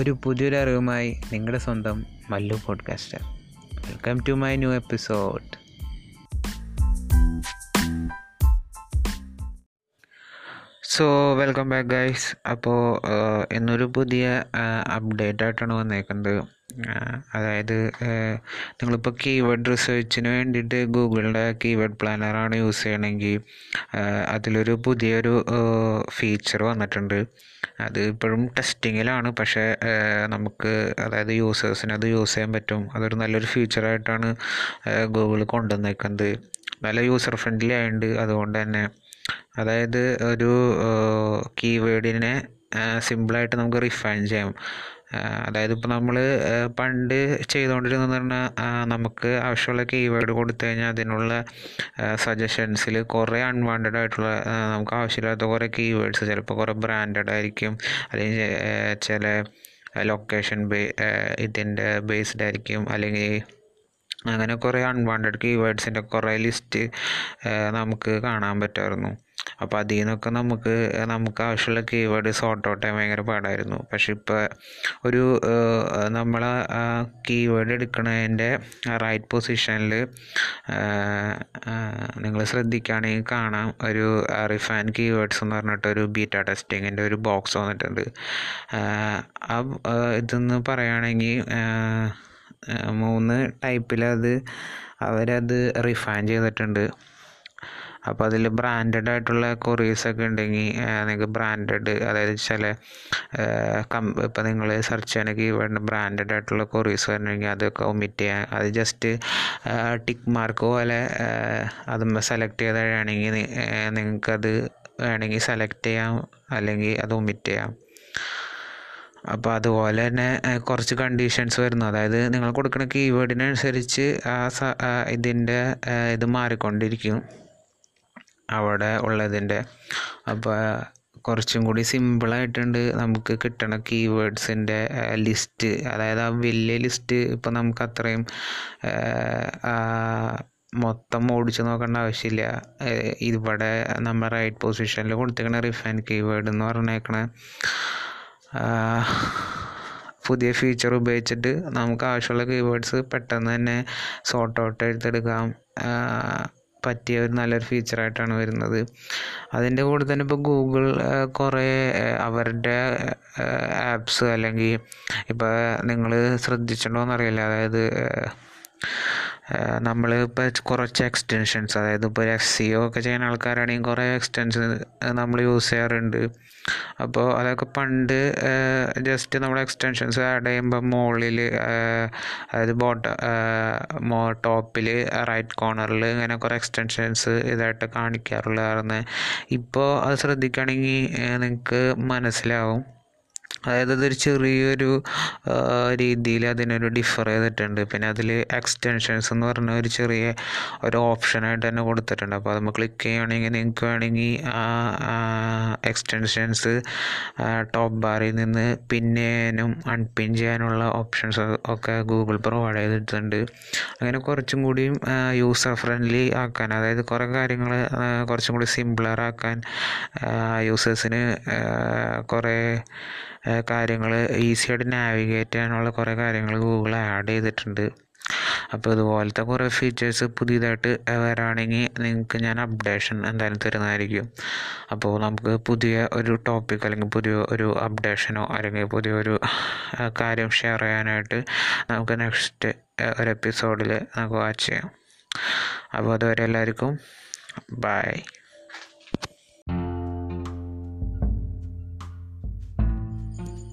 ഒരു പുതിയൊരു അറിവുമായി നിങ്ങളുടെ സ്വന്തം Mallu podcaster welcome to my new episode so welcome back guys അപ്പോൾ ഇന്നൊരു പുതിയ അപ്ഡേറ്റ് ആയിട്ടാണ് വന്നേക്കുന്നത്. അതായത് നിങ്ങളിപ്പോൾ കീവേഡ് റിസർച്ചിന് വേണ്ടിയിട്ട് ഗൂഗിളിന്റെ കീവേഡ് പ്ലാനറാണ് യൂസ് ചെയ്യണമെങ്കിൽ അതിലൊരു പുതിയൊരു ഫീച്ചർ വന്നിട്ടുണ്ട്. അത് ഇപ്പോഴും ടെസ്റ്റിങ്ങിലാണ് പക്ഷേ നമുക്ക് അതായത് യൂസേഴ്സിന് അത് യൂസ് ചെയ്യാൻ പറ്റും. അതൊരു നല്ലൊരു ഫീച്ചറായിട്ടാണ് ഗൂഗിൾ കൊണ്ടുവന്നേക്കുന്നത് നല്ല യൂസർ ഫ്രണ്ട്ലി ആയതുകൊണ്ട് അതുകൊണ്ട് തന്നെ. അതായത് ഒരു കീവേഡിനെ സിമ്പിളായിട്ട് നമുക്ക് റിഫൈൻ ചെയ്യാം. അതായത് ഇപ്പോൾ നമ്മൾ പണ്ട് ചെയ്തുകൊണ്ടിരുന്നതെന്ന് പറഞ്ഞാൽ നമുക്ക് ആവശ്യമുള്ള കീവേഡ് കൊടുത്തു കഴിഞ്ഞാൽ അതിനുള്ള സജഷൻസിൽ കുറേ അൺവാണ്ടഡ് ആയിട്ടുള്ള നമുക്ക് ആവശ്യമില്ലാത്ത കുറേ കീവേഡ്സ് ചിലപ്പോൾ കുറേ ബ്രാൻഡഡ് ആയിരിക്കും. അല്ലെങ്കിൽ ചില ലൊക്കേഷൻ ബേ ഇതിന്റെ ബേസ്ഡ് ആയിരിക്കും. അല്ലെങ്കിൽ അങ്ങനെ കുറേ അൺവാണ്ടഡ് കീവേഡ്സിന്റെ കുറേ ലിസ്റ്റ് നമുക്ക് കാണാൻ പറ്റുമായിരുന്നു അപ്പോൾ അതിൽ നിന്നൊക്കെ നമുക്ക് നമുക്ക് ആവശ്യമുള്ള കീവേഡ് സോർട്ട് ഔട്ട് ചെയ്യാൻ ഭയങ്കര പാടായിരുന്നു. പക്ഷെ ഇപ്പോൾ ഒരു നമ്മൾ കീവേഡ് എടുക്കുന്നതിന്റെ റൈറ്റ് പൊസിഷനിൽ നിങ്ങൾ ശ്രദ്ധിക്കുകയാണെങ്കിൽ കാണാം. ഒരു റിഫാൻ കീവേഡ്സ് എന്ന് പറഞ്ഞിട്ട് ഒരു ബീറ്റ ടെസ്റ്റിങ്ങിന്റെ ഒരു ബോക്സ് വന്നിട്ടുണ്ട്. ആ ഇതെന്ന് പറയുകയാണെങ്കിൽ മൂന്ന് ടൈപ്പിലത് അവരത് റിഫൈൻ ചെയ്തിട്ടുണ്ട്. അപ്പോൾ അതിൽ ബ്രാൻഡഡ് ആയിട്ടുള്ള കൊറീസൊക്കെ ഉണ്ടെങ്കിൽ നിങ്ങൾക്ക് ബ്രാൻഡഡ് അതായത് ചില കം ഇപ്പോൾ നിങ്ങൾ സെർച്ച് ചെയ്യണമെങ്കിൽ കീവേഡിന് ബ്രാൻഡഡ് ആയിട്ടുള്ള കൊറിയേഴ്സ് വരണമെങ്കിൽ അതൊക്കെ ഒമിറ്റ് ചെയ്യാം. അത് ജസ്റ്റ് ടിക്ക് മാർക്ക് പോലെ അത് സെലക്ട് ചെയ്ത് കഴിയുകയാണെങ്കിൽ നിങ്ങൾക്കത് വേണമെങ്കിൽ സെലക്ട് ചെയ്യാം അല്ലെങ്കിൽ അത് ഒമിറ്റ് ചെയ്യാം. അപ്പോൾ അതുപോലെ തന്നെ കുറച്ച് കണ്ടീഷൻസ് വരുന്നു. അതായത് നിങ്ങൾ കൊടുക്കുന്ന കീവേഡിനനുസരിച്ച് ആ ഇതിന്റെ ഇത് മാറിക്കൊണ്ടിരിക്കും. അവിടെ ഉള്ളതിന്റെ. അപ്പോൾ കുറച്ചും കൂടി സിമ്പിളായിട്ടുണ്ട് നമുക്ക് കിട്ടണ കീവേഡ്സിന്റെ ലിസ്റ്റ് അതായത് ആ വലിയ ലിസ്റ്റ് ഇപ്പോൾ നമുക്ക് അത്രയും മൊത്തം ഓടിച്ചു നോക്കേണ്ട ആവശ്യമില്ല. ഇവിടെ നമ്മൾ റൈറ്റ് പൊസിഷനിൽ കൊടുത്തേക്കണ റിഫൈൻ കീവേഡ് എന്ന് പറഞ്ഞേക്കണ. പുതിയ ഫീച്ചർ ഉപയോഗിച്ചിട്ട് നമുക്ക് ആവശ്യമുള്ള കീവേഡ്സ് പെട്ടെന്ന് തന്നെ സോർട്ട് ഔട്ട് എടുത്തെടുക്കാം. പറ്റിയ ഒരു നല്ലൊരു ഫീച്ചറായിട്ടാണ് വരുന്നത്. അതിന്റെ കൂടെ തന്നെ ഇപ്പോൾ ഗൂഗിൾ കുറേ അവരുടെ ആപ്സ് അല്ലെങ്കിൽ ഇപ്പോൾ നിങ്ങൾ ശ്രദ്ധിച്ചിട്ടുണ്ടോയെന്നറിയില്ല അതായത് നമ്മൾ ഇപ്പോൾ കുറച്ച് എക്സ്റ്റൻഷൻസ് അതായത് ഇപ്പോൾ എഫ് സി ഒ ഒക്കെ ചെയ്യുന്ന ആൾക്കാരാണെങ്കിൽ കുറേ എക്സ്റ്റൻഷൻ നമ്മൾ യൂസ് ചെയ്യാറുണ്ട്. അപ്പോൾ അതൊക്കെ പണ്ട് ജസ്റ്റ് നമ്മൾ എക്സ്റ്റൻഷൻസ് ആഡ് ചെയ്യുമ്പോൾ മുകളിൽ അതായത് ബോട്ട മോ ടോപ്പിൽ റൈറ്റ് കോർണറിൽ ഇങ്ങനെ കുറേ എക്സ്റ്റൻഷൻസ് ഇതായിട്ട് കാണിക്കാറുള്ളതായിരുന്നു. ഇപ്പോൾ അത് ശ്രദ്ധിക്കുകയാണെങ്കിൽ നിങ്ങൾക്ക് മനസ്സിലാവും. അതായത് അതൊരു ചെറിയൊരു രീതിയിൽ അതിനൊരു ഡിഫർ ചെയ്തിട്ടുണ്ട്. പിന്നെ അതിൽ എക്സ്റ്റൻഷൻസ് എന്ന് പറഞ്ഞ ഒരു ചെറിയ ഒരു ഓപ്ഷനായിട്ട് തന്നെ കൊടുത്തിട്ടുണ്ട്. അപ്പോൾ നമ്മൾ ക്ലിക്ക് ചെയ്യുകയാണെങ്കിൽ നിങ്ങൾക്ക് വേണമെങ്കിൽ എക്സ്റ്റൻഷൻസ് ടോപ്പ് ബാറിൽ നിന്ന് പിന്നെയും അൺപിൻ ചെയ്യാനുള്ള ഓപ്ഷൻസ് ഒക്കെ ഗൂഗിൾ പ്രൊവൈഡ് ചെയ്തിട്ടുണ്ട്. അങ്ങനെ കുറച്ചും കൂടിയും യൂസർ ഫ്രണ്ട്ലി ആക്കാൻ അതായത് കുറേ കാര്യങ്ങൾ കുറച്ചും കൂടി ആക്കാൻ യൂസേഴ്സിന് കുറേ കാര്യങ്ങൾ ഈസിയായിട്ട് നാവിഗേറ്റ് ചെയ്യാനുള്ള കുറേ കാര്യങ്ങൾ ഗൂഗിൾ ആഡ് ചെയ്തിട്ടുണ്ട്. അപ്പോൾ ഇതുപോലത്തെ കുറേ ഫീച്ചേഴ്സ് പുതിയതായിട്ട് വരാണെങ്കിൽ നിങ്ങൾക്ക് ഞാൻ അപ്ഡേഷൻ എന്തായാലും തരുന്നതായിരിക്കും. അപ്പോൾ നമുക്ക് പുതിയ ഒരു ടോപ്പിക് അല്ലെങ്കിൽ പുതിയ ഒരു അപ്ഡേഷനോ അല്ലെങ്കിൽ പുതിയൊരു കാര്യം ഷെയർ ചെയ്യാനായിട്ട് നമുക്ക് നെക്സ്റ്റ് ഒരു എപ്പിസോഡിൽ നമുക്ക് വാച്ച് ചെയ്യാം. അപ്പോൾ അതുവരെ എല്ലാവർക്കും ബൈ